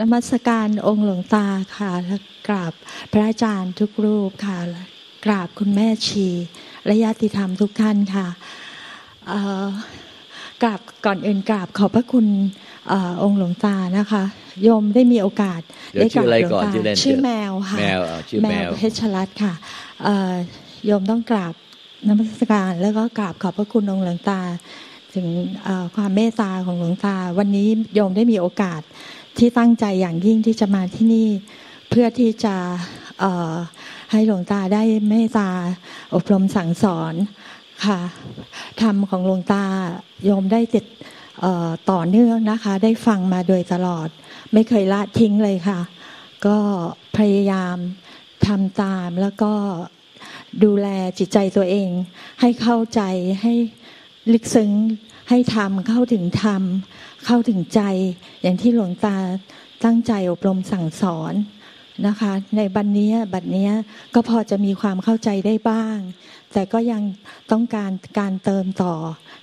นมัสการองค์หลวงตาค่ะ และกราบพระอาจารย์ทุกรูปค่ะกราบคุณแม่ชี และญาติธรรมทุกท่านค่ะกราบก่อนอื่นกราบขอบพระคุณองค์หลวงตานะคะโยมได้มีโอกาสได้กราบหลวงตาชื่อแมวค่ะแมวเพชรรัตน์ค่ะโยมต้องกราบนมัสการ แล้วก็กราบขอบพระคุณองค์หลวงตา ถึงความเมตตาของหลวงตา วันนี้โยมได้มีโอกาส ที่ตั้งใจอย่างยิ่งที่จะมาที่นี่ เพื่อที่จะให้หลวงตาได้เมตตาอบรมสั่งสอนค่ะธรรมของหลวงตาโยมได้ติดต่อเนื่องนะคะ ได้ฟังมาโดยตลอด ไม่เคยละทิ้งเลยค่ะ ก็พยายามทำตามแล้วก็ดูแลจิตใจตัวเอง ให้เข้าใจให้ลึกซึ้ง ให้ทำเข้าถึงธรรมเข้าถึงใจ อย่างที่หลวงตาตั้งใจอบรมสั่งสอนนะคะ ในบัดนนี้บัดนี้ก็พอจะมีความเข้าใจได้บ้าง แต่ก็ยังต้องการการเติมต่อ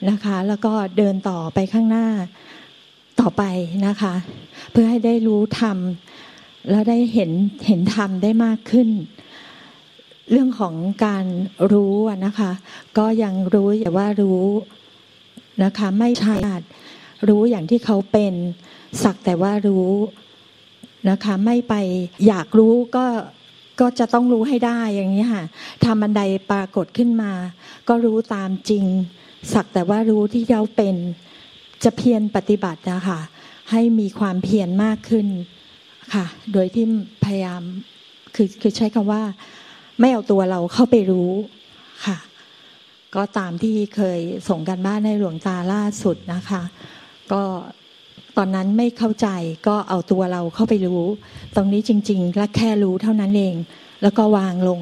นะคะ แล้วก็เดินต่อไปข้างหน้าต่อไปนะคะ เพื่อให้ได้รู้ธรรมแล้วได้เห็นเห็นธรรมได้มากขึ้น เรื่องของการรู้นะคะ ก็ยังรู้แต่ว่ารู้ นะคะ ไม่ใช่รู้อย่างที่เขาเป็นสักแต่ว่ารู้นะคะ ไม่ไปอยากรู้ก็ก็จะต้องรู้ให้ได้อย่างนี้ค่ะทำบันไดปรากฏขึ้นมา ก็รู้ตามจริง สักแต่ว่ารู้ที่เราเป็น จะเพียรปฏิบัตินะคะให้มีความเพียรมากขึ้นค่ะ โดยที่พยายามคือคือใช้คำว่า ไม่เอาตัวเราเข้าไปรู้ค่ะ ก็ตามที่เคยส่งกันบ้านในหลวงตาล่าสุดนะคะ ก็ตอนนั้นไม่เข้าใจก็เอาตัวเราเข้าไปรู้ ตรงนี้จริง ๆ และแค่รู้เท่านั้นเอง แล้วก็วางลง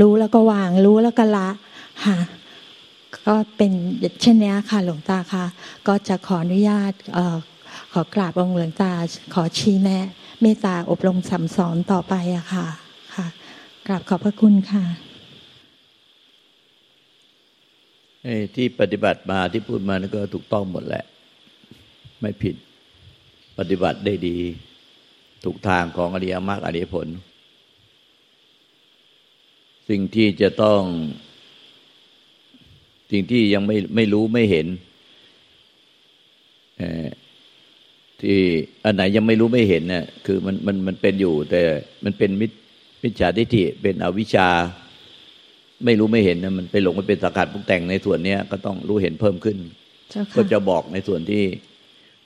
รู้แล้วก็วางรู้แล้วก็ละค่ะก็เป็นเช่นนี้ค่ะหลวงตาค่ะ ก็จะขออนุญาตขอกราบองค์หลวงตา ขอชี้แนะ เมตตาอบรมสัมสอนต่อไปอะค่ะค่ะ กราบขอบพระคุณค่ะ ที่ปฏิบัติมาที่พูดมานี่ก็ถูกต้องหมดแหละ ไม่ผิด ปฏิบัติได้ดี ถูกทางของอริยมรรคอริยผล สิ่งที่จะต้อง สิ่งที่ยังไม่ไม่รู้ไม่เห็นที่อันไหนยังไม่รู้ไม่เห็นเนี่ยคือมันมันมันเป็นอยู่ แต่มันเป็นมิจมิจฉาทิฏฐิเป็นอวิชชา ไม่รู้ไม่เห็นนะมันไปหลงมันเป็นสังกัดปรุงแต่งในส่วนเนี้ยก็ต้องรู้เห็นเพิ่มขึ้น ก็จะบอกในส่วนที่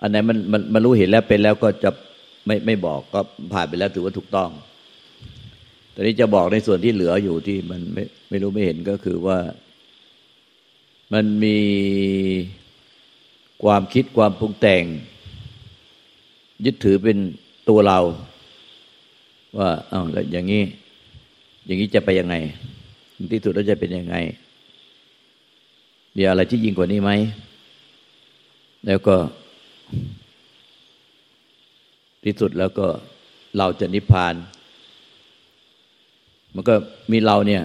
อันไหนมันมันมันรู้เห็นแล้วเป็นแล้วก็จะไม่ไม่บอกก็ผ่านไปแล้วถือว่าถูกต้องตอนนี้จะบอกในส่วนที่เหลืออยู่ที่มันไม่ไม่รู้ไม่เห็นก็คือว่า มันมีความคิดความปรุงแต่ง ยึดถือเป็นตัวเรา ว่าอ้าวแล้วอย่างนี้ อย่างนี้จะไปยังไง ที่สุดแล้วจะเป็นยังไงมีอะไรที่ยิ่งกว่านี้ไหม แล้วก็ ที่สุดแล้วก็เราจะนิพพาน มันก็มีเราเนี่ย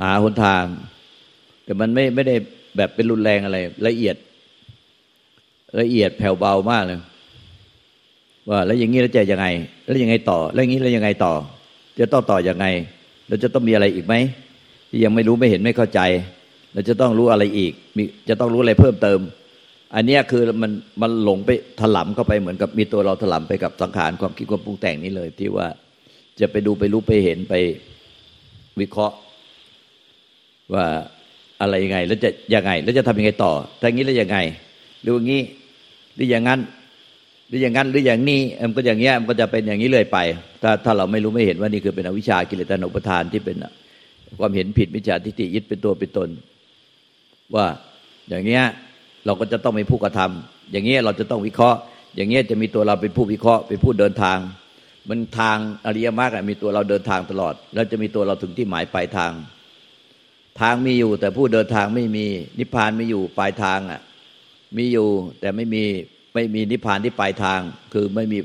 หาหนทาง แต่มันไม่ไม่ได้แบบเป็นรุนแรงอะไร ละเอียด ละเอียดแผ่วเบามากเลยว่า แล้วอย่างนี้แล้วจะยังไง แล้วยังไงต่อ แล้วอย่างนี้แล้วยังไงต่อ จะต้องต่ออยังไง เราจะต้องมีอะไรอีกไหมที่ยังไม่รู้ไม่เห็นไม่เข้าใจ เราจะต้องรู้อะไรอีกมีจะต้องรู้อะไรเพิ่มเติม อันนี้คือมันมันหลงไปถลำเข้าไปเหมือนกับมีตัวเราถลำไปกับสังขารความคิดความปรุงแต่งนี้เลย ที่ว่าจะไปดูไปรู้ไปเห็นไปวิเคราะห์ ว่าอะไรยังไงแล้วจะยังไงแล้วจะทำยังไงต่อถ้างี้แล้วยังไงหรือว่างี้หรืออย่างนั้น หรืออย่างนั้นหรืออย่างนี้มันก็อย่างเงี้ยมันก็จะเป็นอย่างนี้เลยไป ถ้าถ้าเราไม่รู้ไม่เห็นว่านี่คือเป็นอวิชชากิเลสนุปทานที่เป็นความเห็นผิดมิจฉาทิฏฐิยึดเป็นตัวเป็นตน ว่าอย่างเงี้ยเราก็จะต้องเป็นผู้กระทำอย่างเงี้ยเราจะต้องวิเคราะห์ อย่างเงี้ยจะมีตัวเราเป็นผู้วิเคราะห์เป็นผู้เดินทาง มันทางอริยมรรคมีตัวเราเดินทางตลอด แล้วจะมีตัวเราถึงที่หมายปลายทาง ทางมีอยู่แต่ผู้เดินทางไม่มีนิพพานไม่อยู่ปลายทางอะมีอยู่แต่ไม่มี ไม่มีนิพพานที่ปลายทาง คือไม่มี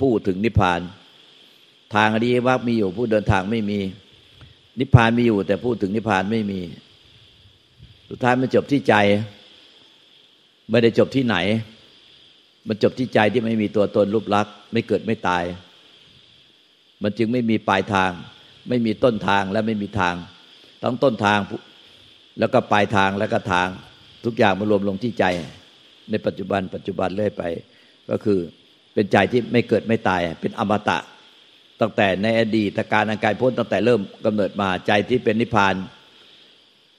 ผู้ถึงนิพพาน ทางอริยมรรคมีอยู่ผู้เดินทางไม่มี นิพพานมีอยู่ แต่ผู้ถึงนิพพานไม่มี สุดท้ายมันจบที่ใจ ไม่ได้จบที่ไหน มันจบที่ใจที่ไม่มีตัวตนรูปลักษณ์ไม่เกิดไม่ตาย มันจึงไม่มีปลายทาง ไม่มีต้นทางและไม่มีทางทั้งต้นทางแล้วก็ปลายทางแล้วก็ทาง ทุกอย่างมารวมลงที่ใจ ในปัจจุบันปัจจุบันเรื่อยไป ก็คือเป็นใจที่ไม่เกิดไม่ตาย เป็นอมตะ ตั้งแต่ในอดีตการอันไกลพ้นตั้งแต่เริ่มกำเนิดมาใจที่เป็นนิพพาน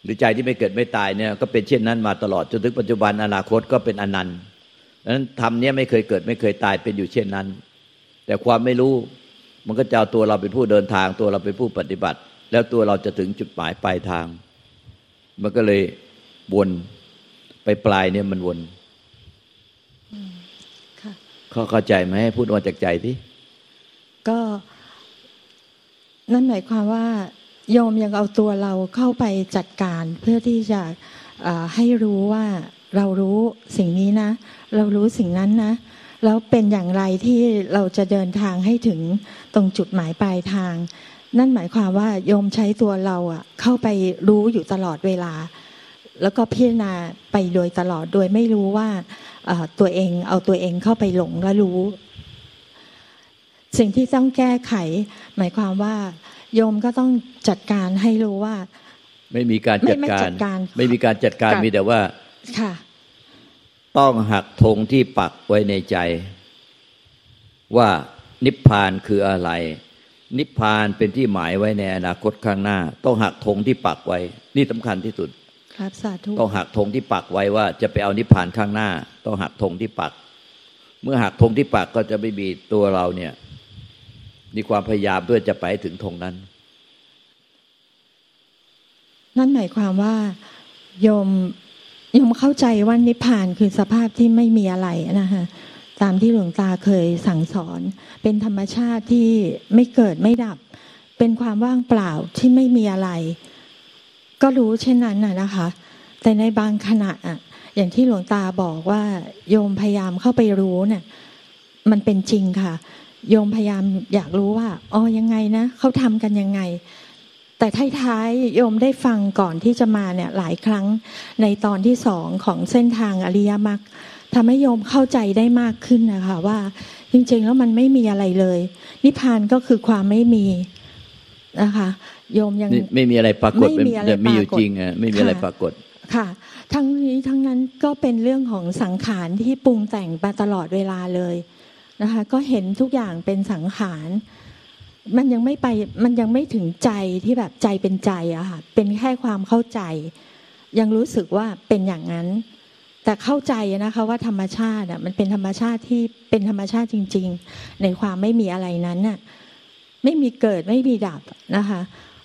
หรือใจที่ไม่เกิดไม่ตายเนี่ยก็เป็นเช่นนั้นมาตลอดจนถึงปัจจุบันอนาคตก็เป็นอนันต์นั้นธรรมเนี้ยไม่เคยเกิดไม่เคยตายเป็นอยู่เช่นนั้น แต่ความไม่รู้มันก็จะเอาตัวเราเป็นผู้เดินทาง ตัวเราเป็นผู้ปฏิบัติ แล้วตัวเราจะถึงจุดหมายปลายทาง มันก็เลยวนไปปลายเนี่ยมันวน เขาเข้าใจไหมพูดมาจากใจที่ก็นั่นหมายความว่า โยมยังเอาตัวเราเข้าไปจัดการเพื่อที่จะให้รู้ว่าเรารู้สิ่งนี้นะ เรารู้สิ่งนั้นนะ แล้วเป็นอย่างไรที่เราจะเดินทางให้ถึงตรงจุดหมายปลายทาง นั่นหมายความว่าโยมใช้ตัวเราอะเข้าไปรู้อยู่ตลอดเวลา แล้วก็พิจารณาไปโดยตลอดโดยไม่รู้ว่าตัวเองเอาตัวเองเข้าไปหลงและรู้ สิ่งที่ต้องแก้ไข หมายความว่า โยมก็ต้องจัดการให้รู้ว่า ไม่มีการจัดการ ไม่มีการจัดการมีแต่ว่าค่ะต้องหักธงที่ปักไว้ในใจ ว่านิพพานคืออะไร นิพพานเป็นที่หมายไว้ในอนาคตข้างหน้า ต้องหักธงที่ปักไว้ นี่สำคัญที่สุด ครับสาธุต้องหักธงที่ปักไว้ว่า จะไปเอานิพพานข้างหน้า ต้องหักธงที่ปัก เมื่อหักธงที่ปักก็จะไม่มีตัวเราเนี่ยมีความพยายามเพื่อจะไปถึงธงนั้น นั่นหมายความว่าโยมโยมเข้าใจว่านิพพานคือสภาพที่ไม่มีอะไรนะคะตามที่หลวงตาเคยสั่งสอน เป็นธรรมชาติที่ไม่เกิดไม่ดับ เป็นความว่างเปล่าที่ไม่มีอะไร ก็รู้เช่นนั้นน่ะนะคะ แต่ในบางขณะอะอย่างที่หลวงตาบอกว่าโยมพยายามเข้าไปรู้เนี่ยมันเป็นจริงค่ะ โยมพยายามอยากรู้ว่าอ๋อยังไงนะเขาทำกันยังไง แต่ท้ายๆโยมได้ฟังก่อนที่จะมาเนี่ยหลายครั้งในตอนที่สองของเส้นทางอริยมรรคทำให้โยมเข้าใจได้มากขึ้นนะคะว่า จริงๆแล้วมันไม่มีอะไรเลย นิพพานก็คือความไม่มีนะคะ โยมยังไม่มีอะไรปรากฏไม่มีอะไรมีอยู่จริงอะไม่มีอะไรปรากฏค่ะ ทั้งนี้ทั้งนั้นก็เป็นเรื่องของสังขารที่ปรุงแต่งมาตลอดเวลาเลยนะคะ ก็เห็นทุกอย่างเป็นสังขาร มันยังไม่ไปมันยังไม่ถึงใจที่แบบใจเป็นใจอะค่ะเป็นแค่ความเข้าใจ ยังรู้สึกว่าเป็นอย่างนั้น แต่เข้าใจนะคะว่าธรรมชาติอะมันเป็นธรรมชาติที่เป็นธรรมชาติจริง ๆ ในความไม่มีอะไรนั้นน่ะไม่มีเกิดไม่มีดับนะคะ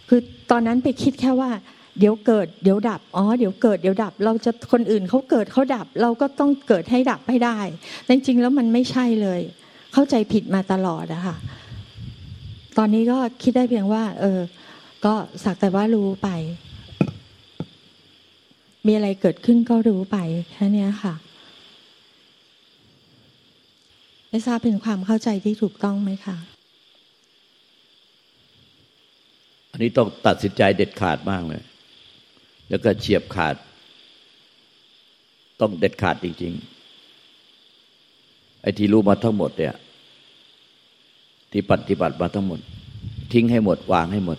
คือตอนนั้นไปคิดแค่ว่า เดี๋ยวเกิดเดี๋ยวดับอ๋อเดี๋ยวเกิดเดี๋ยวดับ เราจะคนอื่นเขาเกิดเขาดับ เราก็ต้องเกิดให้ดับให้ได้จริงๆแล้วมันไม่ใช่เลย เข้าใจผิดมาตลอดอะค่ะตอนนี้ก็คิดได้เพียงว่า เออ ก็สักแต่ว่ารู้ไป มีอะไรเกิดขึ้นก็รู้ไปแค่นี้ค่ะ ไม่ทราบเป็นความเข้าใจที่ถูกต้องไหมคะ อันนี้ต้องตัดสินใจเด็ดขาดมากเลย แล้วก็เฉียบขาด ต้องเด็ดขาดจริง ๆ ไอ้ที่รู้มาทั้งหมดเนี่ย ที่ปฏิบัติมาทั้งหมด ทิ้งให้หมด วางให้หมด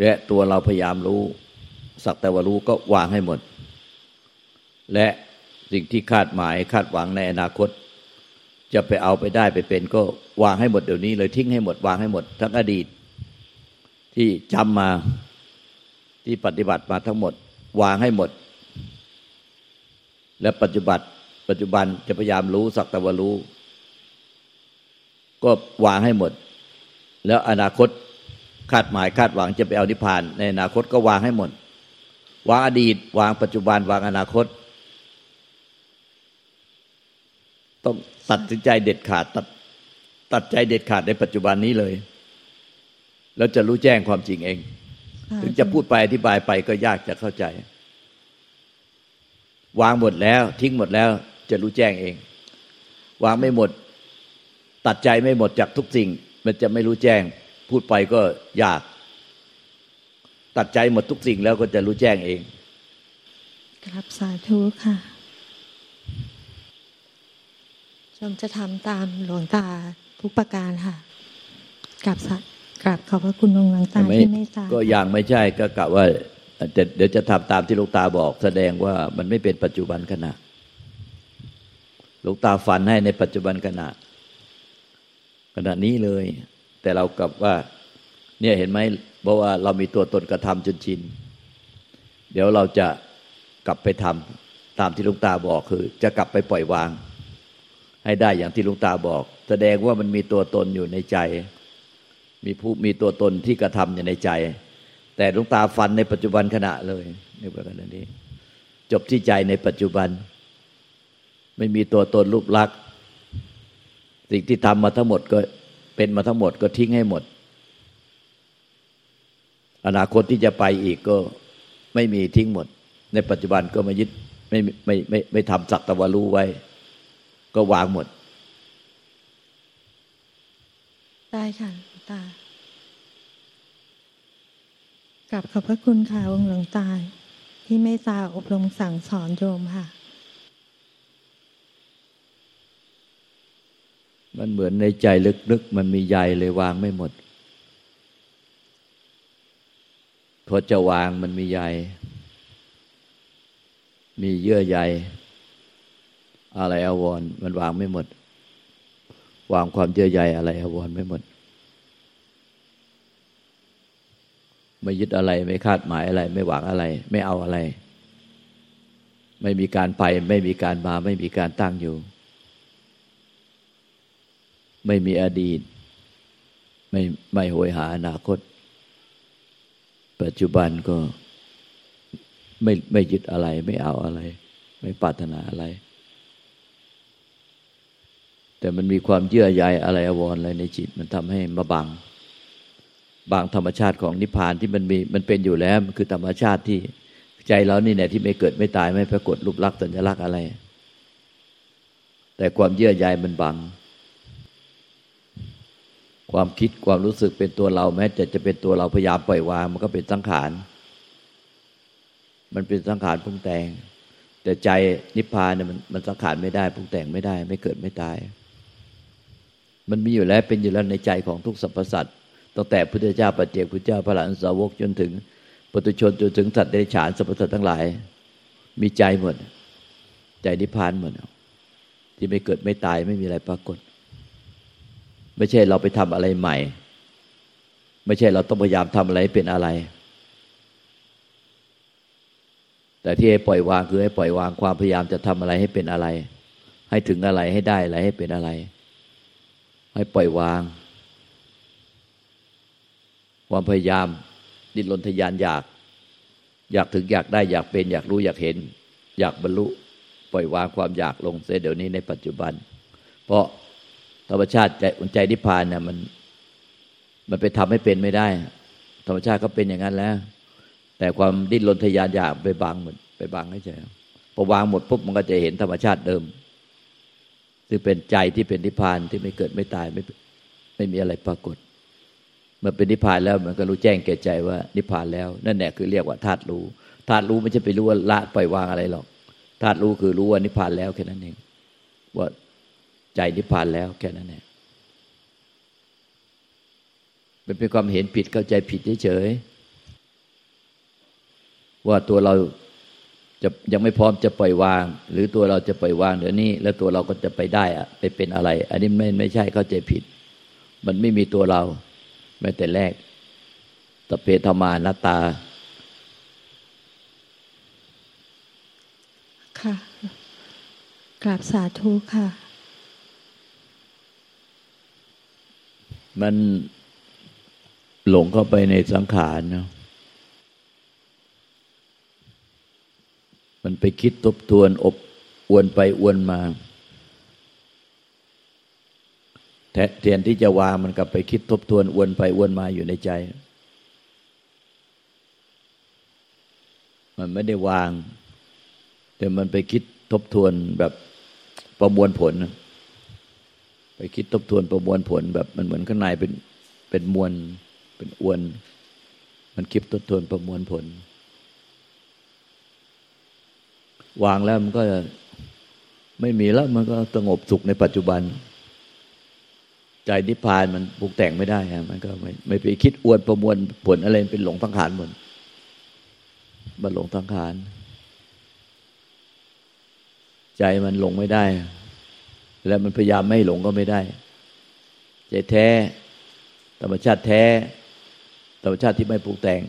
และตัวเราพยายามรู้ สักแต่ว่ารู้ก็วางให้หมด และสิ่งที่คาดหมายคาดหวังในอนาคต จะไปเอาไปได้ไปเป็นก็วางให้หมดเดี๋ยวนี้เลยทิ้งให้หมดวางให้หมด ทั้งอดีต ที่จำมาที่ปฏิบัติมาทั้งหมด วางให้หมด และปัจจุบันปัจจุบันจะพยายามรู้สักแต่ว่ารู้ ก็วางให้หมด แล้วอนาคตคาดหมายคาดหวังจะไปเอานิพพาน ในอนาคตก็วางให้หมด วางอดีต วางปัจจุบัน วางอนาคต ต้องตัดสินใจเด็ดขาดตัดตัดใจเด็ดขาดในปัจจุบันนี้เลย แล้วจะรู้แจ้งความจริงเอง ถึงจะพูดไปอธิบายไปก็ยากจะเข้าใจ วางหมดแล้ว ทิ้งหมดแล้ว จะรู้แจ้งเอง วางไม่หมด ตัดใจไม่หมดจากทุกสิ่ง มันจะไม่รู้แจ้ง พูดไปก็ยาก ตัดใจหมดทุกสิ่งแล้วก็จะรู้แจ้งเอง ครับสาธุค่ะ ยมจะทำตามหลวงตาทุกประการค่ะกราบสัตกราบขอบพระคุณหลวงตาที่เมตตาก็อย่างไม่ใช่ก็กะว่าจะเดี๋ยวจะทำตามที่หลวงตาบอก แสดงว่ามันไม่เป็นปัจจุบันขณะหลวงตาฝันให้ในปัจจุบันขณะ ขณะนี้เลย แต่เรากลับว่า เนี่ยเห็นไหมเพราะว่าเรามีตัวตนกระทำจนชินเดี๋ยวเราจะกลับไปทำตามที่หลวงตาบอกคือ จะกลับไปปล่อยวาง ให้ได้อย่างที่ลวงตาบอก แสดงว่ามันมีตัวตนอยู่ในใจ มีผู้มีตัวตนที่กระทำอยู่ในใจ แต่ลวงตาฟันในปัจจุบันขณะเลยในประการนี้ จบที่ใจในปัจจุบัน ไม่มีตัวตนรูปลักษณ์สิ่งที่ทำมาทั้งหมดก็เป็นมาทั้งหมดก็ทิ้งให้หมด อนาคตที่จะไปอีกก็ไม่มีทิ้งหมด ในปัจจุบันก็ไม่ยึดไม่ไม่ไม่ไม่ทำสักตะวารู้ไว้ ก็วางหมด ได้ค่ะหลวงตากลับขอบพระคุณค่ะองค์หลวงตาที่เมตตาอบรมสั่งสอนโยมค่ะ มันเหมือนในใจลึกๆ มันมีใยเลยวางไม่หมด พอจะวางมันมีใย มีเยื่อใย อะไรอาวรมันวางไม่หมด วางความเยื่อใยอะไรอาวรไม่หมด ไม่ยึดอะไรไม่คาดหมายอะไร ไม่หวังอะไร ไม่เอาอะไร ไม่มีการไป ไม่มีการมา ไม่มีการตั้งอยู่ ไม่มีอดีต ไม่ไม่โหยหาอนาคต ปัจจุบันก็ไม่ไม่ยึดอะไร ไม่เอาอะไร ไม่ปรารถนาอะไร แต่มันมีความเยื่อใยอะไรอวรอะไรในจิต มันทำให้มาบังบางธรรมชาติของนิพพานที่มันมีมันเป็นอยู่แล้วมันคือธรรมชาติที่ใจเรานี่เนี่ยที่ไม่เกิดไม่ตายไม่ปรากฏรูปลักษณ์สัญลักษณ์อะไร แต่ความเยื่อใยมันบัง ความคิดความรู้สึกเป็นตัวเราแม้จะจะเป็นตัวเราพยายามปล่อยวาง มันก็เป็นสังขาร มันเป็นสังขารปรุงแต่ง แต่ใจนิพพานเนี่ยมันมันสังขารไม่ได้ปรุงแต่งไม่ได้ ไม่เกิดไม่ตาย มันมีอยู่แล้วเป็นอยู่แล้วในใจของทุกสรรพสัตว์ตั้งแต่พุทธเจ้าปัจเจกพุทธเจ้าพระหลานสาวกจนถึงปุถุชนจนถึงสัตว์เดรัจฉานสรรพสัตว์ทั้งหลาย มีใจหมด ใจนิพพานหมดที่ไม่เกิดไม่ตายไม่มีอะไรปรากฏ ไม่ใช่เราไปทำอะไรใหม่ ไม่ใช่เราต้องพยายามทำอะไรเป็นอะไร แต่ที่ให้ปล่อยวางคือให้ปล่อยวางความพยายามจะทำอะไรให้เป็นอะไร ให้ถึงอะไรให้ได้อะไรให้เป็นอะไร ให้ปล่อยวาง ความพยายาม ดิ้นรนทยานอยาก อยากถึงอยากได้อยากเป็นอยากรู้อยากเห็น อยากบรรลุ ปล่อยวางความอยากลงเสียเดี๋ยวนี้ในปัจจุบัน เพราะธรรมชาติใจอุนใจนิพพานเนี่ยมัน มันไปทำให้เป็นไม่ได้ ธรรมชาติก็เป็นอย่างนั้นแล้ว แต่ความดิ้นรนทยานอยากไปบางหมดไปบางให้ใจพอวางหมดปุ๊บมันก็จะเห็นธรรมชาติเดิม ซึ่งเป็นใจที่เป็นนิพพานที่ไม่เกิดไม่ตายไม่ไม่มีอะไรปรากฏมื่อเป็นนิพพานแล้วมันก็รู้แจ้งแก่ใจว่านิพพานแล้ว นั่นแหละคือเรียกว่าธาตุรู้ธาตุรู้ไม่ใช่ไปรู้ว่าละปล่อยวางอะไรหรอกธาตุรู้คือรู้ว่านิพพานแล้วแค่นั้นเองว่าใจนิพพานแล้วแค่นั้นเองเป็นเป็นความเห็นผิดเข้าใจผิดเฉยๆว่าตัวเรา จะยังไม่พร้อมจะปล่อยวาง หรือตัวเราจะปล่อยวางเดี๋ยวนี้ แล้วตัวเราก็จะไปได้อะไปเป็นอะไร อันนี้ไม่ไม่ใช่เข้าใจผิด มันไม่มีตัวเราแม้แต่แรกตเพธมานาตา ค่ะกราบสาธุค่ะ มันหลงเข้าไปในสังขารเนาะ มันไปคิดทบทวนอบอวนไปอวนมาแทนที่จะวางมันกลับไปคิดทบทวนอวนไปอวนมาอยู่ในใจ มันไม่ได้วาง แต่มันไปคิดทบทวนแบบประมวลผล ไปคิดทบทวนประมวลผล แบบมันเหมือนข้างในเป็นเป็นมวลเป็นอวน มันคิดทบทวนประมวลผล วางแล้วมันก็ไม่มีแล้วมันก็สงบสุขในปัจจุบัน ใจนิพพานมันปรุงแต่งไม่ได้ฮะมันก็ไม่ไม่ไปคิดอวนประมวลผลอะไรเป็นหลงทังขานหมดมันหลงทังขานใจมันหลงไม่ได้ แล้วมันพยายามไม่หลงก็ไม่ได้ ใจแท้ ธรรมชาติแท้ ธรรมชาติที่ไม่ปรุงแต่ง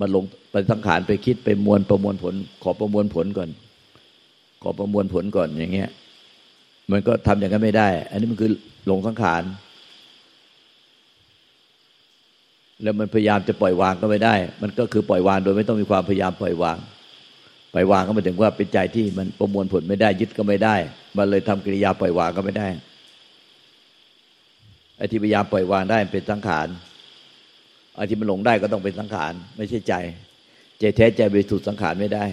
มันลงไปสังขารไปคิดไปมวลประมวลผล ขอประมวลผลก่อน ขอประมวลผลก่อนอย่างเงี้ย มันก็ทำอย่างนั้นไม่ได้ อันนี้มันคือหลงสังขารแล้วมันพยายามจะปล่อยวางก็ไม่ได้ มันก็คือปล่อยวางโดยไม่ต้องมีความพยายามปล่อยวาง ปล่อยวางก็หมายถึงว่าเป็นใจที่มันประมวลผลไม่ได้ยึดก็ไม่ได้ มันเลยทำกิริยาปล่อยวางก็ไม่ได้ไอ้ที่พยายามปล่อยวางได้เป็นสังขาร ไอ้ที่มันหลงได้ก็ต้องเป็นสังขาร ไม่ใช่ใจ ใจแท้ใจบริสุทธิ์สังขารไม่ได้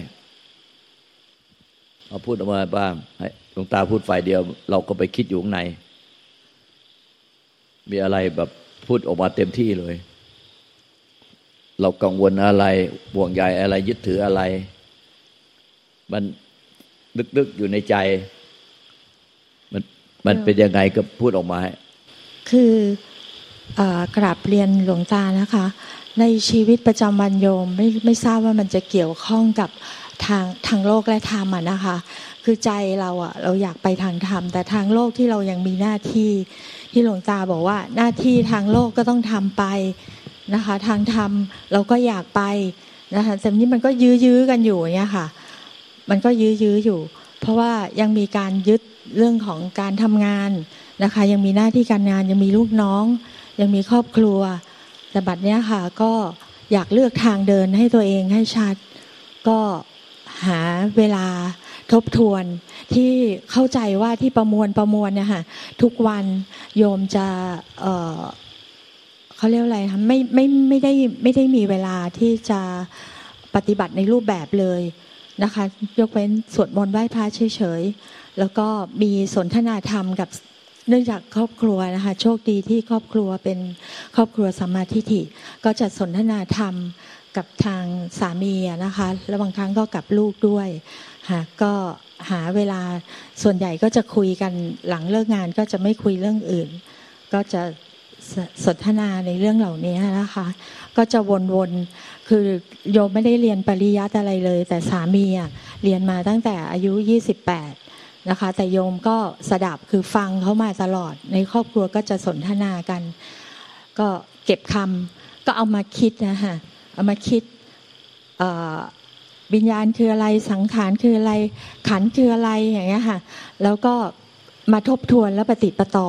เอาพูดออกมาบ้างหลวงตาพูดฝ่ายเดียว เราก็ไปคิดอยู่ข้างใน มีอะไรแบบพูดออกมาเต็มที่เลย เรากังวลอะไรห่วงใยอะไร ยึดถืออะไร มันลึกๆอยู่ในใจ มันมันเป็นยังไงก็พูดออกมาให้คือ กราบเรียนหลวงตานะคะ ในชีวิตประจำวันโยมไม่ไม่ทราบว่ามันจะเกี่ยวข้องกับทางทางโลกและธรรมนะคะ คือใจเราอะเราอยากไปทางธรรม แต่ทางโลกที่เรายังมีหน้าที่ที่หลวงตาบอกว่าหน้าที่ทางโลกก็ต้องทำไปนะคะ ทางธรรมเราก็อยากไปนะคะแต่นี้มันก็ยื้อยื้อกันอยู่เนี่ยค่ะ มันก็ยื้อยื้ออยู่ เพราะว่ายังมีการยึดเรื่องของการทำงานนะคะ ยังมีหน้าที่การงานยังมีลูกน้อง ยังมีครอบครัว แต่บัดเนี้ยค่ะ ก็อยากเลือกทางเดินให้ตัวเองให้ชัด ก็หาเวลาทบทวนที่เข้าใจว่าที่ประมวลประมวลเนี่ยค่ะทุกวันโยมจะเเขาเรียกอะไรคะไม่ไม่ไม่ได้ไม่ได้มีเวลาที่จะปฏิบัติในรูปแบบเลยนะคะ ยกเว้นสวดมนต์ไหว้พระเฉยๆแล้วก็มีสนทนาธรรมกับ เนื่องจากครอบครัวนะคะโชคดีที่ครอบครัวเป็นครอบครัวสัมมาทิฏฐิก็จะสนทนาธรรมกับทางสามีนะคะแล้วบางครั้งก็กับลูกด้วยค่ะก็หาเวลาส่วนใหญ่ก็จะคุยกันหลังเลิกงานก็จะไม่คุยเรื่องอื่น ก็จะสนทนาในเรื่องเหล่านี้นะคะ ก็จะวนๆ คือโยมไม่ได้เรียนปริยัติอะไรเลย แต่สามีอะเรียนมาตั้งแต่อายุ 28 นะคะ แต่โยมก็สดับคือฟังเขามาตลอด ในครอบครัวก็จะสนทนากัน ก็เก็บคำก็เอามาคิดนะฮะเอามาคิดวิญญาณคืออะไรสังขารคืออะไรขันคืออะไรอย่างเงี้ยค่ะ แล้วก็มาทบทวนแล้วปฏิปต่อ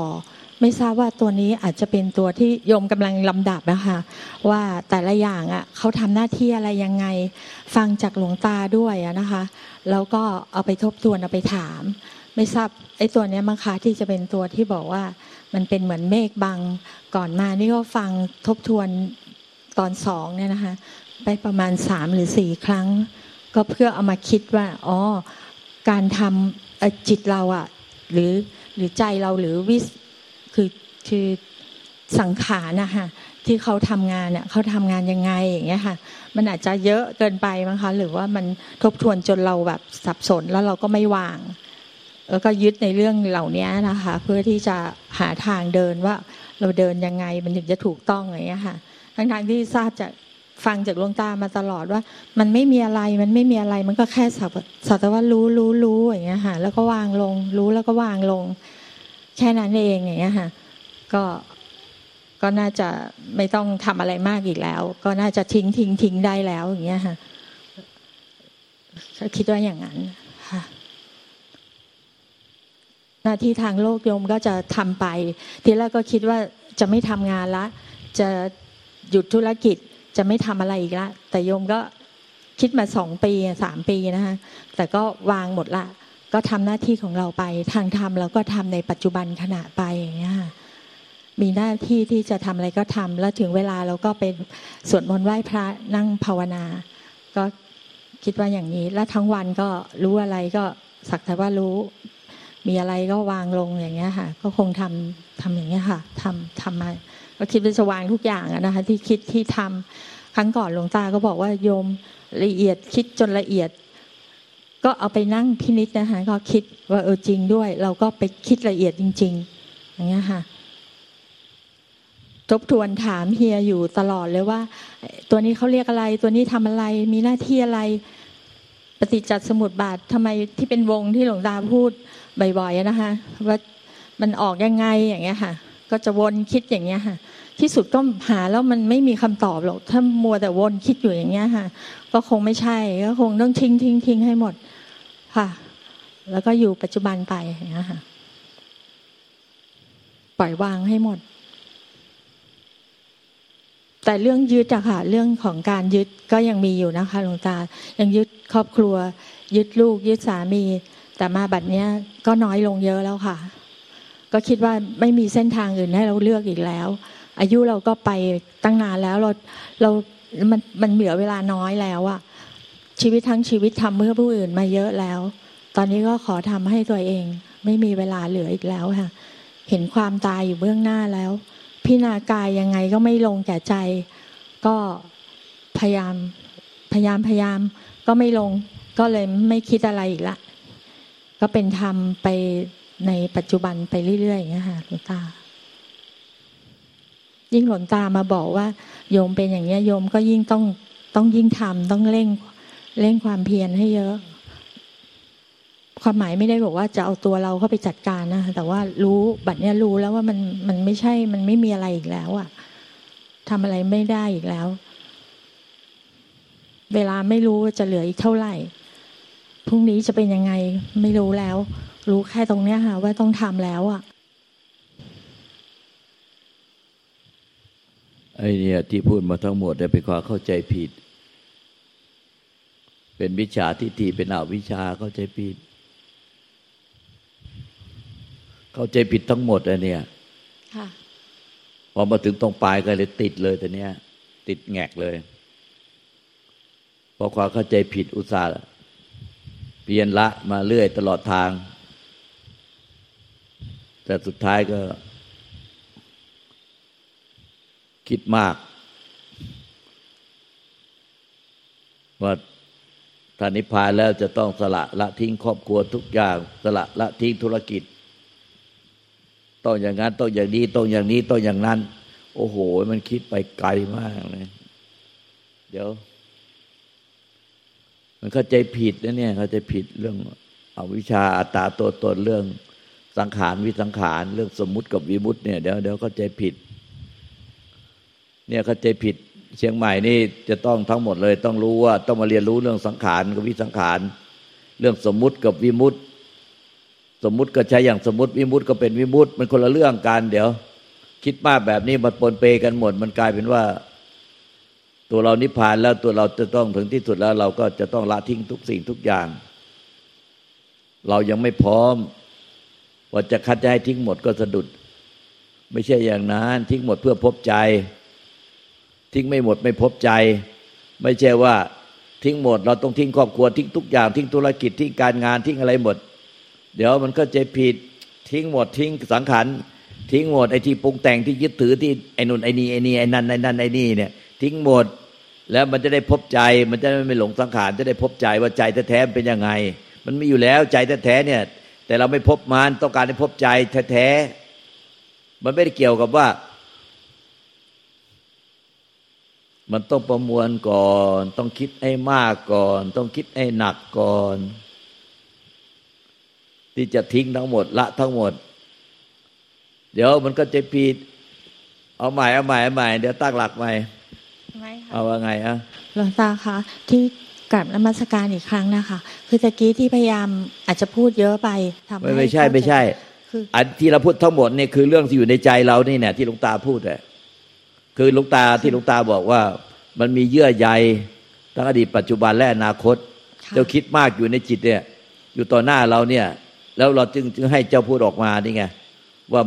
ไม่ทราบว่าตัวนี้อาจจะเป็นตัวที่โยมกำลังลำดับนะคะว่าแต่ละอย่างอะเขาทำหน้าที่อะไรยังไง ฟังจากหลวงตาด้วยนะคะ แล้วก็เอาไปทบทวนเอาไปถาม ไม่ทราบไอ้ตัวนี้มั้งคะที่จะเป็นตัวที่บอกว่ามันเป็นเหมือนเมฆบังก่อนมานี่ก็ฟังทบทวนตอนสองเนี่ยนะคะ ไปประมาณสามหรือสี่ครั้ง ก็เพื่อเอามาคิดว่าอ๋อการทำจิตเราอะหรือหรือใจเราหรือวิส คือคือสังขารนะคะที่เขาทำงานเนี่ยเขาทำงานยังไงอย่างเงี้ยค่ะ มันอาจจะเยอะเกินไปมั้งคะ หรือว่ามันทบทวนจนเราแบบสับสนแล้วเราก็ไม่วางแล้วก็ยึดในเรื่องเหล่านี้นะคะ เพื่อที่จะหาทางเดินว่าเราเดินยังไงมันถึงจะถูกต้องอย่างเงี้ยค่ะทั้งๆที่ทราบจากฟังจากหลวงตามาตลอดว่า มันไม่มีอะไรมันไม่มีอะไรมันก็แค่สัสัตว่ารู้รู้รู้อย่างเงี้ยค่ะแล้วก็วางลง รู้แล้วก็วางลง แค่นั้นเองอย่างเงี้ยค่ะ ก็ก็น่าจะไม่ต้องทำอะไรมากอีกแล้ว ก็น่าจะทิ้งทิ้งทิ้งได้แล้วอย่างเงี้ยค่ะคิดว่าอย่างนั้นค่ะหน้าที่ทางโลกโยมก็จะทำไป ทีแรกก็คิดว่าจะไม่ทำงานละ จะหยุดธุรกิจจะไม่ทำอะไรอีกละแต่โยมก็คิดมาสองปีสามปีนะคะแต่ก็วางหมดละ ก็ทำหน้าที่ของเราไป ทางธรรมเราก็ทำในปัจจุบันขณะไปอย่างเงี้ยมีหน้าที่ที่จะทำอะไรก็ทำแล้วถึงเวลาเราก็เป็นสวดมนต์ไหว้พระนั่งภาวนา ก็คิดว่าอย่างนี้ แล้วทั้งวันก็รู้อะไรก็สักแต่ว่ารู้ มีอะไรก็วางลงอย่างเงี้ยค่ะ ก็คงทำทำอย่างเงี้ยค่ะทำทำมา ก็คิดเป็นสว่างทุกอย่างนะคะ ที่คิดที่ทำครั้งก่อนหลวงตาก็บอกว่าโยมละเอียดคิดจนละเอียด ก็เอาไปนั่งพินิจนะคะก็คิดว่าเออจริงด้วย เราก็ไปคิดละเอียดจริง ๆ อย่างเงี้ยค่ะทบทวนถามเฮียอยู่ตลอดเลยว่า ตัวนี้เขาเรียกอะไร ตัวนี้ทำอะไรมีหน้าที่อะไร ปฏิจจสมุติบาททำไมที่เป็นวงที่หลวงตาพูดบ่อยๆนะคะว่ามันออกยังไงอย่างเงี้ยค่ะ ก็จะวนคิดอย่างเงี้ยค่ะ ที่สุดก็หาแล้วมันไม่มีคำตอบหรอกถ้ามัวแต่วนคิดอยู่อย่างเงี้ยค่ะ ก็คงไม่ใช่ก็คงต้องทิ้งทิ้งทิ้งให้หมด ค่ะ แล้วก็อยู่ปัจจุบันไปอย่างนี้ค่ะ ปล่อยวางให้หมด แต่เรื่องยึดอะค่ะ เรื่องของการยึดก็ยังมีอยู่นะคะหลวงตา ยังยึดครอบครัว ยึดลูก ยึดสามี แต่มาบัดเนี้ยก็น้อยลงเยอะแล้วค่ะ ก็คิดว่าไม่มีเส้นทางอื่นให้เราเลือกอีกแล้ว อายุเราก็ไปตั้งนานแล้วเราเรามันมันเหลือเวลาน้อยแล้วอะ ชีวิตทั้งชีวิตทำเพื่อผู้อื่นมาเยอะแล้ว ตอนนี้ก็ขอทำให้ตัวเอง ไม่มีเวลาเหลืออีกแล้วค่ะ เห็นความตายอยู่เบื้องหน้าแล้ว พิณากายยังไงก็ไม่ลงแก่ใจ ก็พยายามพยายามพยายามก็ไม่ลงก็เลยไม่คิดอะไรอีกละ ก็เป็นธรรมไปในปัจจุบันไปเรื่อยๆอย่างนี้ค่ะหลวงตา ยิ่งหลวงตามาบอกว่า โยมเป็นอย่างนี้โยมก็ยิ่งต้องต้องยิ่งทำต้องเร่ง เร่งความเพียรให้เยอะ ความหมายไม่ได้บอกว่าจะเอาตัวเราเข้าไปจัดการนะแต่ว่ารู้บัดเนี้ยรู้แล้วว่ามันมันไม่ใช่ มันไม่มีอะไรอีกแล้วอะทำอะไรไม่ได้อีกแล้ว เวลาไม่รู้จะเหลืออีกเท่าไหร่พรุ่งนี้จะเป็นยังไงไม่รู้แล้ว รู้แค่ตรงเนี้ยค่ะ ว่าต้องทำแล้วอะไอเนี่ยที่พูดมาทั้งหมดเป็นความเข้าใจผิด เป็นวิชาทิฏฐิเป็นอวิชาเข้าใจผิด เข้าใจผิดทั้งหมดอะเนี่ยพอมาถึงตรงปลายก็เลยติดเลยแต่เนี้ย ติดแงกเลยเพราะความเข้าใจผิดอุตส่าห์เปลี่ยนละมาเรื่อยตลอดทาง แต่สุดท้ายก็ คิดมากว่า ถ้านิพพานแล้วจะต้องสละละทิ้งครอบครัวทุกอย่าง สละละทิ้งธุรกิจ ต้องอย่างนั้นต้องอย่างนี้ต้องอย่างนี้ต้องอย่างนั้น โอ้โห มันคิดไปไกลมากเลยเดี๋ยว มันเข้าใจผิดนะเนี่ยเข้าใจผิดเรื่องอวิชาอัตตาตัวตนเรื่องสังขารวิสังขารเรื่องสมมุติกับวิมุติเนี่ยเดี๋ยวเดี๋ยวเข้าใจผิด เนี่ยเข้าใจผิด เชียงใหม่นี่จะต้องทั้งหมดเลย ต้องรู้ว่าต้องมาเรียนรู้เรื่องสังขารกับวิสังขาร เรื่องสมมุติกับวิมุติ สมมุติก็ใช้อย่างสมมติวิมุติก็เป็นวิมุติ มันคนละเรื่องกันเดี๋ยว คิดมากแบบนี้มันปนเปกันหมด มันกลายเป็นว่า ตัวเรานิพพานแล้วตัวเราจะต้องถึงที่สุดแล้ว เราก็จะต้องละทิ้งทุกสิ่งทุกอย่าง เรายังไม่พร้อม ว่าจะคัดจะให้ทิ้งหมดก็สะดุด ไม่ใช่อย่างนั้นทิ้งหมดเพื่อพบใจ ทิ้งไม่หมดไม่พบใจ ไม่ใช่ว่าทิ้งหมด เราต้องทิ้งครอบครัวทิ้งทุกอย่างทิ้งธุรกิจทิ้งการงานทิ้งอะไรหมด เดี๋ยวมันก็จะผิดทิ้งหมดทิ้งสังขารทิ้งหมดไอ้ที่ปรุงแต่งที่ยึดถือที่ไอ้นุ่นไอ้นี่ไอ้นี่ไอ้นั่นไอ้นั่นไอ้นี่เนี่ยทิ้งหมดแล้วมันจะได้พบใจมันจะไม่หลงสังขารจะได้พบใจว่าใจแท้ๆเป็นยังไง มันมีอยู่แล้วใจแท้ๆเนี่ย แต่เราไม่พบมันต้องการให้พบใจแท้ๆมันไม่ได้เกี่ยวกับว่า มันต้องประมวลก่อน ต้องคิดให้มากก่อน ต้องคิดให้หนักก่อน ที่จะทิ้งทั้งหมดละทั้งหมด เดี๋ยวมันก็จะผิดเอาใหม่เอาใหม่เอาใหม่เดี๋ยวตั้งหลักใหม่เอาว่าไงอะหลวงตาคะที่กลับนมัสการอีกครั้งนะคะ คือตะกี้ที่พยายามอาจจะพูดเยอะไปทำให้ไม่ใช่ไม่ใช่คืออันที่เราพูดทั้งหมดนี่คือเรื่องที่อยู่ในใจเรานี่เนี่ยที่หลวงตาพูดแหละ คือหลวงตาที่หลวงตาบอกว่า มันมีเยื่อใยทั้งอดีตปัจจุบันและอนาคตเจ้าคิดมากอยู่ในจิตเนี่ย อยู่ต่อหน้าเราเนี่ย แล้วเราจึงจึงให้เจ้าพูดออกมานี่ไงว่า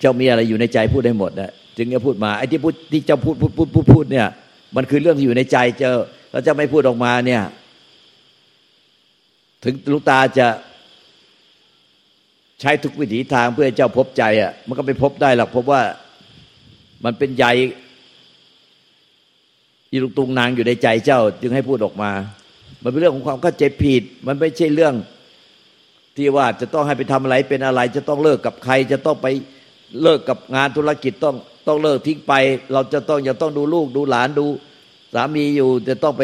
เจ้ามีอะไรอยู่ในใจพูดได้หมดนะจึงจะพูดมาไอ้ที่พูดที่เจ้าพูดพูดพูดพูดพูดเนี่ย มันคือเรื่องที่อยู่ในใจเจ้าแล้วจะไม่พูดออกมาเนี่ย ถึงลูกตาจะใช้ทุกวิถีทางเพื่อให้เจ้าพบใจอะมันก็ไปพบได้หรอกเพราะว่ามันเป็นให ญ่ยีลุงตุงนางอยู่ในใจเจ้า จึงให้พูดออกมา มันเป็นเรื่องของความเข้าใจผิด มันไม่ใช่เรื่องที่ว่าจะต้องให้ไปทำอะไรเป็นอะไร จะต้องเลิกกับใคร จะต้องไปเลิกกับงานธุรกิจต้องต้องเลิกทิ้งไป เราจะต้องยังต้องดูลูกดูหลานดู สามีอยู่จะต้องไป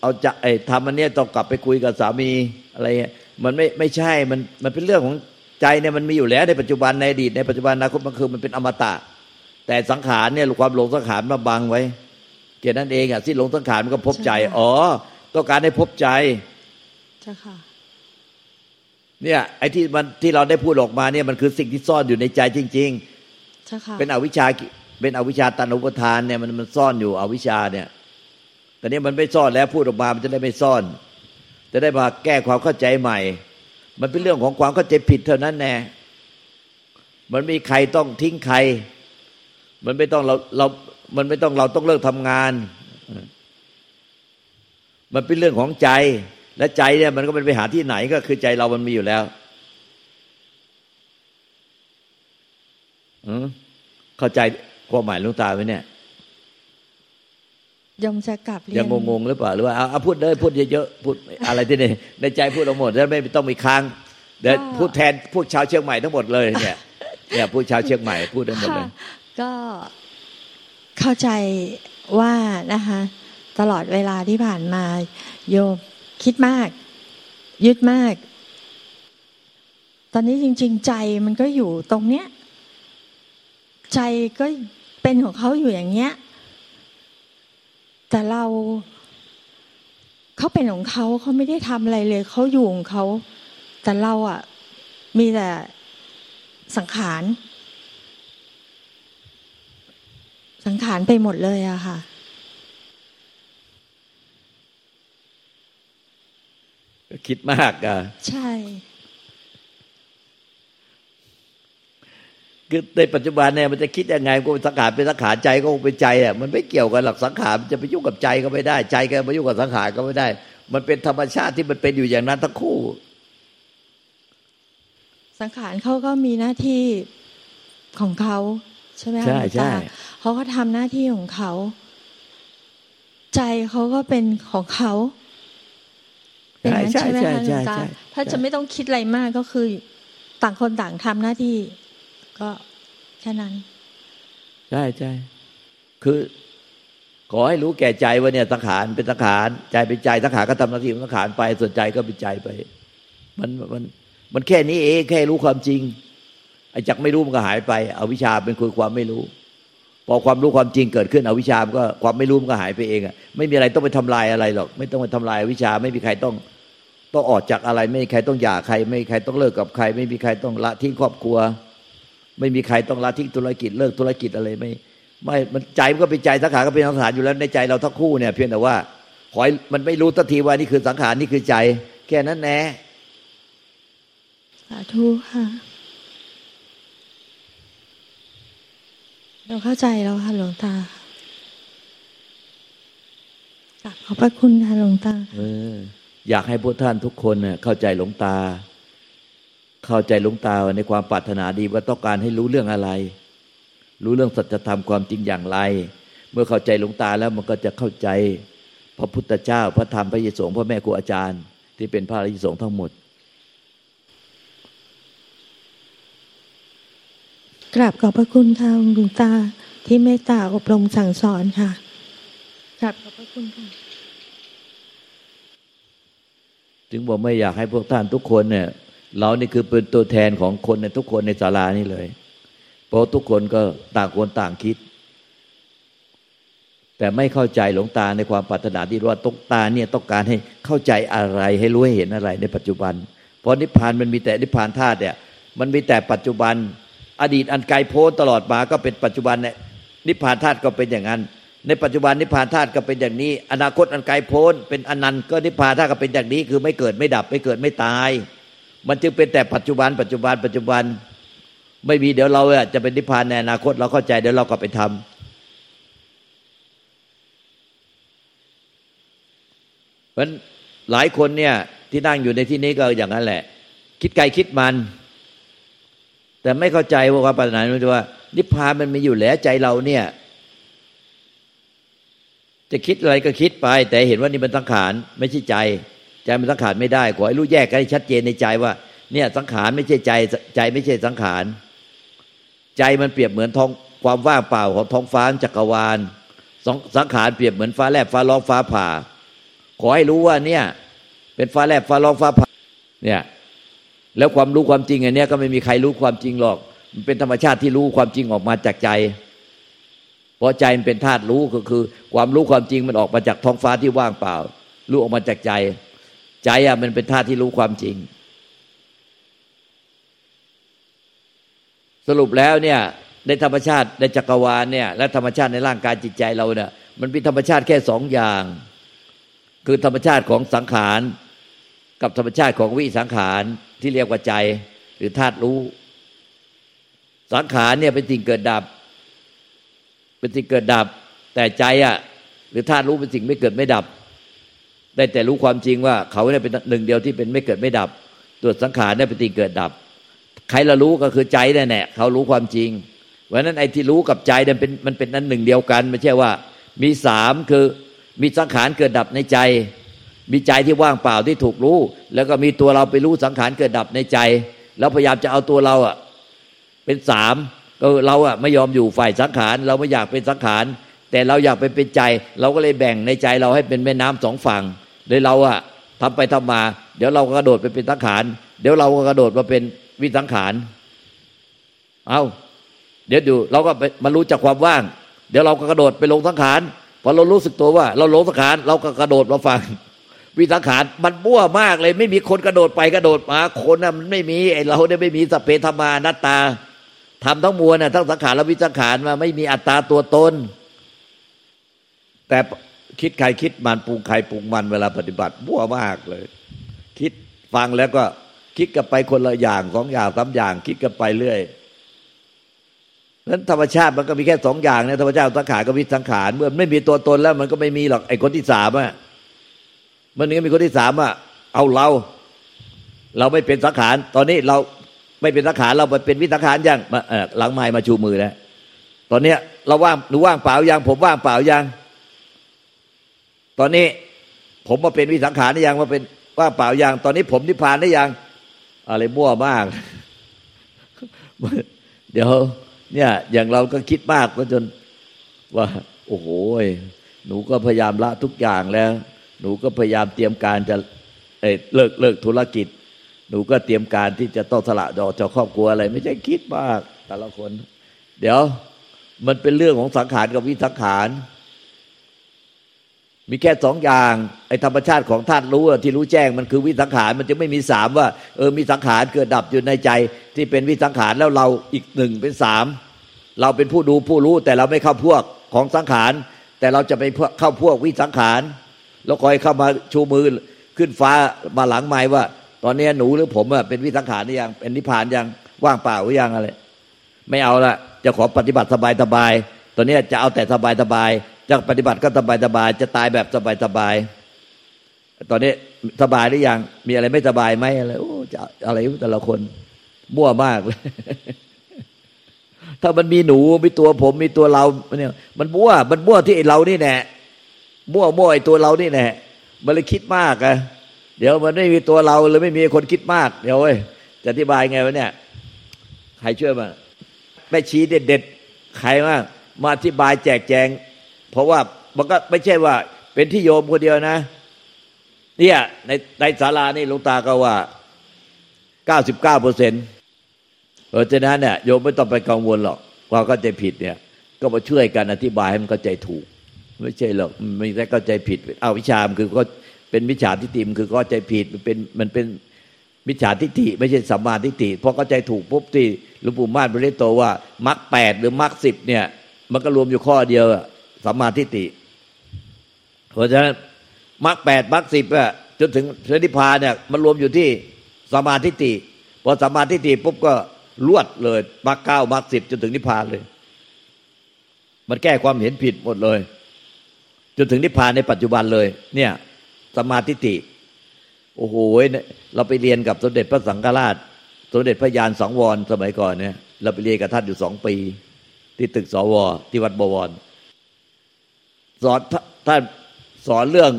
เอาจะไอ้ทำอันนี้ต้องกลับไปคุยกับสามีอะไรเงี้ยมันไม่ไม่ใช่มันมันเป็นเรื่องของใจเนี่ยมันมีอยู่แล้วในปัจจุบันในอดีตในปัจจุบันอนาคตมันคือมันเป็นอมตะ แต่สังขารเนี่ยความหลงสังขารมาบังไว้ เกี่ยนั้นเองอะที่หลงสังขารมันก็พบใจ อ๋อ ต้องการให้พบใจใช่ค่ะเนี่ยไอ้ที่มันที่เราได้พูดออกมาเนี่ยมันคือสิ่งที่ซ่อนอยู่ในใจจริงๆใช่ค่ะเป็นอวิชชาเป็นอวิชชาตันุปทานเนี่ยมันมันซ่อนอยู่อวิชชาเนี่ยแต่นี้มันไม่ซ่อนแล้วพูดออกมามันจะได้ไม่ซ่อน จะได้มาแก้ความเข้าใจใหม่ มันเป็นเรื่องของความเข้าใจผิดเท่านั้นแน่มันมีใครต้องทิ้งใคร มันไม่ต้องเราเรา มันไม่ต้องเราต้องเลิกทำงาน มันเป็นเรื่องของใจ และใจเนี่ย มันก็เป็นไปหาที่ไหนก็คือใจเรามันมีอยู่แล้วเข้าใจความหมายลุงตาไหมเนี่ยยมจะกลับยังงงๆหรือเปล่าหรือว่าเอาพูดเลยพูดเยอะๆพูดอะไรที่นี่ในใจพูดเอาหมดแล้วไม่ต้องมีค้างเดี๋ยวพูดแทนพูดชาวเชียงใหม่ทั้งหมดเลยเนี่ยเนี่ยพูดชาวเชียงใหม่พูดทั้งหมดเลยก็ เข้าใจว่านะคะ ตลอดเวลาที่ผ่านมา โยมคิดมาก ยึดมาก ตอนนี้จริง ๆ ใจมันก็อยู่ตรงเนี้ย ใจก็เป็นของเขาอยู่อย่างเงี้ย แต่เราเขาเป็นของเขาเขาไม่ได้ทำอะไรเลยเขาอยู่ของเขาแต่เราอะ มีแต่สังขาร สังขารไปหมดเลยอะค่ะ คิดมากอะ ใช่คือในปัจจุบันเนี่ยมันจะคิดยังไงก็สังขารเป็นสังขารใจก็เป็นใจอะมันไม่เกี่ยวกันหลักสังขารจะไปยุ่งกับใจก็ไม่ได้ ใจก็ไปยุ่งกับสังขารก็ไม่ได้ มันเป็นธรรมชาติที่มันเป็นอยู่อย่างนั้นทั้งคู่ สังขารเขาก็มีหน้าที่ของเขา ใช่ไหมใช่ใช่เขาก็ทำหน้าที่ของเขา ใจเขาก็เป็นของเขาเป็นนั้นใช่ไหมคะตาถ้าจะไม่ต้องคิดอะไรมากก็คือ ต่างคนต่างทำหน้าที่ ก็แค่นั้นใช่ใช่คือขอให้รู้แก่ใจว่าเนี่ยสังขารเป็นสังขารใจเป็นใจสังขารก็ทำหน้าที่ของสังขารไปส่วนใจก็เป็นใจไป มันมันมันแค่นี้เองแค่รู้ความจริง ไอ้จักไม่รู้มันก็หายไปอวิชชาเป็นคือความไม่รู้ พอความรู้ความจริงเกิดขึ้นอวิชชามันก็ความไม่รู้มันก็หายไปเองอะไม่มีอะไรต้องไปทำลายอะไรหรอก ไม่ต้องไปทำลายวิชา ไม่มีใครต้องต้องออกจากอะไร ไม่มีใครต้องหย่าใคร ไม่มีใครต้องเลิกกับใคร ไม่มีใครต้องละทิ้งครอบครัว ไม่มีใครต้องละทิ้งธุรกิจเลิกธุรกิจอะไรไม่ไม่มันใจมันก็เป็นใจสังขารก็เป็นสังขารอยู่แล้วในใจเราทั้งคู่เนี่ย เพียงแต่ว่าขอยมันไม่รู้ทันทีว่านี่คือสังขารนี่คือใจ แค่นั้นแน่สาธุค่ะ เราเข้าใจแล้วค่ะหลวงตาขอบพระคุณค่ะหลวงตาเอออยากให้พวกท่านทุกคนเน่ยเข้าใจหลวงตา เข้าใจหลวงตาในความปรารถนาดีว่าต้องการให้รู้เรื่องอะไร รู้เรื่องสัจธรรมความจริงอย่างไร เมื่อเข้าใจหลวงตาแล้วมันก็จะเข้าใจ พระพุทธเจ้า พระธรรมพระยสงฆ์พระแม่ครูอาจารย์ ที่เป็นพระอริยสงฆ์ทั้งหมด กราบขอบพระคุณค่ะหลวงตาที่เมตตาอบรมสั่งสอนค่ะกราบขอบพระคุณค่ะถึงบอกไม่อยากให้พวกท่านทุกคนเนี่ย เรานี่คือเป็นตัวแทนของคนในทุกคนในศาลานี่เลย เพราะทุกคนก็ต่างคนต่างคิด แต่ไม่เข้าใจหลวงตาในความปรารถนาที่ว่าตกตาเนี่ยต้องการให้เข้าใจอะไรให้รู้ให้เห็นอะไรในปัจจุบัน เพราะนิพพานมันมีแต่นิพพานธาตุเนี่ย มันมีแต่ปัจจุบัน อดีตอันไกลโพ้นตลอดมาก็เป็นปัจจุบันเนี่ยนิพพานธาตุก็เป็นอย่างนั้น ในปัจจุบันนิพพานธาตุก็เป็นอย่างนี้ อนาคตอันไกลโพ้นเป็นอนันต์ก็นิพพานธาตุก็เป็นอย่างนี้ คือไม่เกิดไม่ดับไม่เกิดไม่ตาย มันจึงเป็นแต่ปัจจุบัน ปัจจุบัน ปัจจุบันไม่มีเดี๋ยวเราจะเป็นนิพพานในอนาคตเราเข้าใจเดี๋ยวเราก็ไปทำเพราะหลายคนเนี่ยที่นั่งอยู่ในที่นี้ก็อย่างนั้นแหละ คิดไกลคิดมัน แต่ไม่เข้าใจว่าความปรารถนาว่า นิพพานมันมีอยู่แล้วใจเราเนี่ย จะคิดอะไรก็คิดไป แต่เห็นว่านี่มันสังขารไม่ใช่ใจ ใจมันสังขารไม่ได้ ขอให้รู้แยกกันให้ชัดเจนในใจว่า เนี่ยสังขารไม่ใช่ใจ ใจไม่ใช่สังขาร ใจมันเปรียบเหมือนท้องความว่างเปล่าของท้องฟ้าจักรวาลสังขารเปรียบเหมือนฟ้าแลบฟ้าร้องฟ้าผ่า ขอให้รู้ว่าเนี่ย เป็นฟ้าแลบฟ้าร้องฟ้าผ่า เนี่ย แล้วความรู้ความจริงอันนี้ก็ไม่มีใครรู้ความจริงหรอก มันเป็นธรรมชาติที่รู้ความจริงออกมาจากใจ เพราะใจมันเป็นธาตุรู้ก็คือ ความรู้ความจริงมันออกมาจากท้องฟ้าที่ว่างเปล่า รู้ออกมาจากใจ ใจอะมันเป็นธาตุที่รู้ความจริง สรุปแล้วเนี่ยในธรรมชาติในจักรวาลเนี่ย และธรรมชาติในร่างกายจิตใจเราเนี่ย มันเป็นธรรมชาติแค่สองอย่าง คือธรรมชาติของสังขาร กับธรรมชาติของวิสังขาร ที่เรียกว่าใจ หรือธาตุรู้ สังขารเนี่ยเป็นสิ่งเกิดดับ เป็นสิ่งเกิดดับ แต่ใจอะ หรือธาตุรู้เป็นสิ่งไม่เกิดไม่ดับ ได้แต่รู้ความจริงว่า เขาเนี่ยเป็นหนึ่งเดียวที่เป็นไม่เกิดไม่ดับ ตัวสังขารเนี่ยเป็นสิ่งเกิดดับ ใครละรู้ก็คือใจแน่เขารู้ความจริงเพราะนั้นไอ้ที่รู้กับใจมันเป็นมันเป็นนั้นหนึ่งเดียวกัน ไม่ใช่ว่า มีสามคือมีสังขารเกิดดับในใจ มีใจที่ว่างเปล่าที่ถูกรู้ แล้วก็มีตัวเราไปรู้สังขารเกิดดับในใจ แล้วพยายามจะเอาตัวเราอะเป็นสามก็เราอะไม่ยอมอยู่ฝ่ายสังขาร เราไม่อยากเป็นสังขาร แต่เราอยากไปเป็นใจ เราก็เลยแบ่งในใจเราให้เป็นแม่น้ำสองฝั่งเลยเราอะทำไปทำมา เดี๋ยวเราก็กระโดดไปเป็นสังขาร เดี๋ยวเราก็กระโดดมาเป็นวิสังขาร เอาเดี๋ยวดูเราก็มารู้จากความว่าง เดี๋ยวเราก็กระโดดไปลงสังขารพอเรารู้สึกตัวว่า เราลงสังขาร เราก็กระโดดมาฟัง วิสังขารมันบ้วมากเลย ไม่มีคนกระโดดไปกระโดดมาคนน่ะมันไม่มีไอเราเนี่ยไม่มีสเปธรรมานัตตาทำทั้งมวลน่ะทั้งสังขารและวิสังขารมาไม่มีอัตตาตัวตน แต่คิดใครคิดมันปรุงใครปรุงมันเวลาปฏิบัติบ้วมากเลย คิดฟังแล้วก็คิดกันไปคนละอย่างสองอย่างสามอย่าง คิดกันไปเรื่อยนั้นธรรมชาติมันก็มีแค่สองอย่างเนะธรรมชาติสังขารกับวิสังขารเมื่อไม่มีตัวตนแล้ว มันก็ไม่มีหรอกไอ้คนที่สามอะ มันนี้มีคนที่สามอะเอาเรา เราไม่เป็นสังขาร ตอนนี้เราไม่เป็นสังขารเราไปเป็นวิสังขารยังหลังไม้มาชูมือแล้วตอนเนี้ยเราว่างหนูว่างเปล่ายังผมว่างเปล่ายังตอนนี้ผมมาเป็นวิสังขารได้ยังมาเป็นว่างเปล่ายังตอนนี้ผมนิพพานได้ยัง อะไรมั่วมาก เดี๋ยว เนี่ย อย่างเราก็คิดมากก็จนว่า โอ้โหหนูก็พยายามละทุกอย่างแล้ว หนูก็พยายามเตรียมการจะเเลิกเลิกธุรกิจ หนูก็เตรียมการที่จะต้องสละดอกจากครอบครัวอะไร ไม่ใช่คิดมากแต่ละคน เดี๋ยวมันเป็นเรื่องของสังขารกับวิสังขาร มีแค่สองอย่างไอ้ธรรมชาติของธาตุรู้ที่รู้แจ้งมันคือวิสังขารมันจะไม่มีสามว่า เออมีสังขารเกิดดับอยู่ในใจ ที่เป็นวิสังขารแล้วเราอีกหนึ่งเป็นสามเราเป็นผู้ดูผู้รู้แต่เราไม่เข้าพวกของสังขาร แต่เราจะไปเข้าพวกวิสังขาร แล้วคอยเข้ามาชูมือขึ้นฟ้ามาหลังไม้ว่า ตอนนี้หนูหรือผมอะเป็นวิสังขารหรือยังเป็นนิพพานยังว่างเปล่าหรือยังอะไร ไม่เอาละจะขอปฏิบัติสบายสบายตอนนี้จะเอาแต่สบายสบายจะปฏิบัติก็สบายสบายจะตายแบบสบายสบายตอนนี้สบายหรือยังมีอะไรไม่สบายไหมอะไรโอ้จะอะไรแต่ละคนมั่วมากเลยถ้ามันมีหนูมีตัวผมมีตัวเราเนี่ยมันมั่วมันมั่วที่เรานี่แน่ มั่วมั่วไอตัวเรานี่แน่มันเลยคิดมากอะเดี๋ยวมันไม่มีตัวเราเลยไม่มีคนคิดมาก เดี๋ยวเว้ยจะอธิบายไงวะเนี่ย ใครช่วยมาแม่ชี้เด็ดเด็ดใครมามาอธิบายแจกแจง เพราะว่ามันก็ไม่ใช่ว่า เป็นที่โยมคนเดียวนะ เนี่ยในในศาลานี่ลุงตาก็ว่าเก้าสิบเก้าเปอร์เซ็นต์เพราะฉะนั้นเนี่ยโยมไม่ต้องไปกังวลหรอกว่าเข้าใจผิดเนี่ย ก็มาช่วยกันอธิบายให้มันเข้าใจถูก ไม่ใช่หรอกไม่ได้เข้าใจผิด เอาวิชามคือก็เป็นวิชาทิฏฐิมคือเข้าใจผิดมันเป็นมันเป็นวิชาทิฏฐิไม่ใช่สัมมาทิฏฐิพอเข้าใจถูกปุ๊บที่หลวงปู่ม่านบริโตว่ามรรคแปดหรือมรรคสิบเนี่ย มันก็รวมอยู่ข้อเดียวสัมมาทิฏฐิเพราะฉะนั้นมรรคแปดมรรคสิบอะจนถึงพระนิพพานเนี่ยมันรวมอยู่ที่สัมมาทิฏฐิพอสัมมาทิฏฐิปุ๊บก็ลวดเลยมรรคเก้ามรรคสิบจนถึงนิพพานเลย มันแก้ความเห็นผิดหมดเลย จนถึงนิพพานในปัจจุบันเลย เนี่ยสมาธิติโอ้โหเราไปเรียนกับสมเด็จพระสังฆราช สมเด็จพระยานสองวรสมัยก่อนเนี่ย เราไปเรียนกับท่านอยู่สองปี ที่ตึกสวที่วัดบวร สอนท่านสอนเรื่อง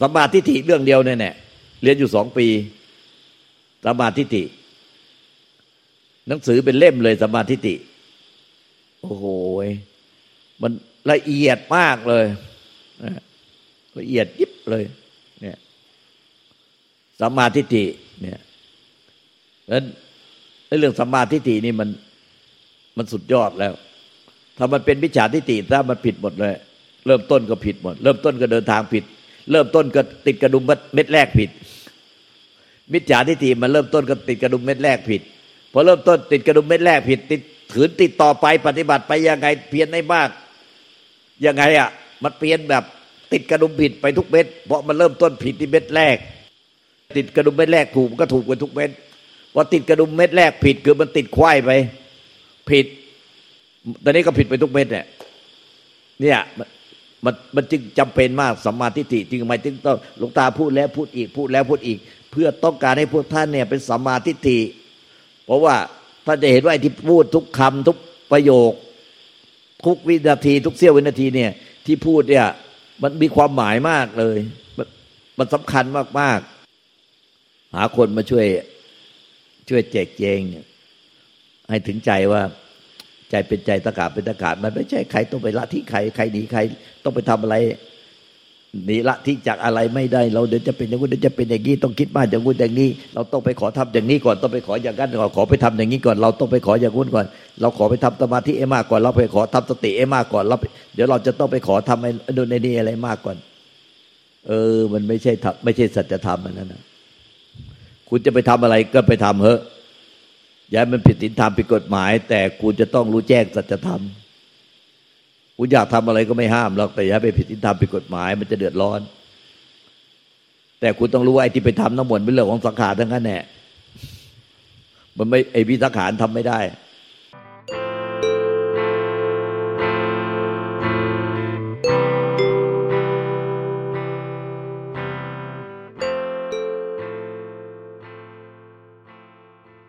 สมาทิฐิเรื่องเดียวเนี่ยแหละเรียนอยู่สองปีสมาทิฐิหนังสือเป็นเล่มเลยสมาทิฏฐิโอ้โหมัน ละเอียดมากเลยละเอียดยิบเลย เนี่ยสัมมาทิฏฐิเนี่ยนั้นเรื่องสัมมาทิฏฐินี่มันมันสุดยอดแล้ว ถ้ามันเป็นมิจฉาทิฏฐิถ้ามันผิดหมดเลย เริ่มต้นก็ผิดหมด เริ่มต้นก็เดินทางผิด เริ่มต้นก็ติดกระดุมเม็ดแรกผิดมิจฉาทิฏฐิมันเริ่มต้นก็ติดกระดุมเม็ดแรกผิดพอเริ่มต้นติดกระดุมเม็ดแรกผิด ติดถืนติดต่อไปปฏิบัติไปยังไงเพียนได้มาก ยังไงอะ มันเปลี่ยนแบบติดกระดุมผิดไปทุกเม็ด เพราะมันเริ่มต้นผิดที่เม็ดแรก ติดกระดุมเม็ดแรกถูกมันก็ถูกไปทุกเม็ดพอติดกระดุมเม็ดแรกผิดคือมันติดควายไป ผิด ตอนนี้ก็ผิดไปทุกเม็ดเนี่ยเนี่ยมันมันจึงจำเป็นมากสัมมาทิฏฐิจึงหมายถึงต้องหลวงตาพูดแล้วพูดอีกพูดแล้วพูดอีก เพื่อต้องการให้พวกท่านเนี่ยเป็นสัมมาทิฏฐิเพราะว่าท่านจะเห็นว่าที่พูดทุกคำทุกประโยค ทุกวินาที ทุกเสี้ยววินาทีเนี่ย ที่พูดเนี่ย มันมีความหมายมากเลยมันมันสำคัญมากๆ หาคนมาช่วย ช่วยแจกแจงเนี่ยให้ถึงใจว่าใจเป็นใจตะกาเป็นตะกามันไม่ใช่ใครต้องไปละที่ใคร ใครหนีใคร ต้องไปทำอะไร หนีละที่จากอะไรไม่ได้ เราเดี๋ยวจะเป็นอย่างนู้นเดี๋ยวจะเป็นอย่างนี้ต้องคิดมากอย่างนู้นอย่างนี้ เราต้องไปขอทำอย่างนี้ก่อนต้องไปขออย่างนั้นก่อนขอไปทำอย่างนี้ก่อน เราต้องไปขออย่างนู้นก่อน เราขอไปทำสมาธิเอมากก่อน เราไปขอทำสติเอมากก่อนเราเดี๋ยวเราจะต้องไปขอทำไอ้นู่นไอ้นี่อะไรมากก่อน เออ มันไม่ใช่ไม่ใช่สัจธรรมอันนั้นนะคุณจะไปทำอะไรก็ไปทำเถอะอย่ามันผิดศีลธรรมผิดกฎหมาย แต่คุณจะต้องรู้แจ้งสัจธรรม คุณอยากทำอะไรก็ไม่ห้ามหรอกแต่อย่าไปผิดศีลธรรมผิดกฎหมาย มันจะเดือดร้อน แต่คุณต้องรู้ว่าไอ้ที่ไปทำน้ำมนต์เป็นเรื่องของสังขารทั้งนั้นแหละมันไม่ไอ้วิสังขารทำไม่ได้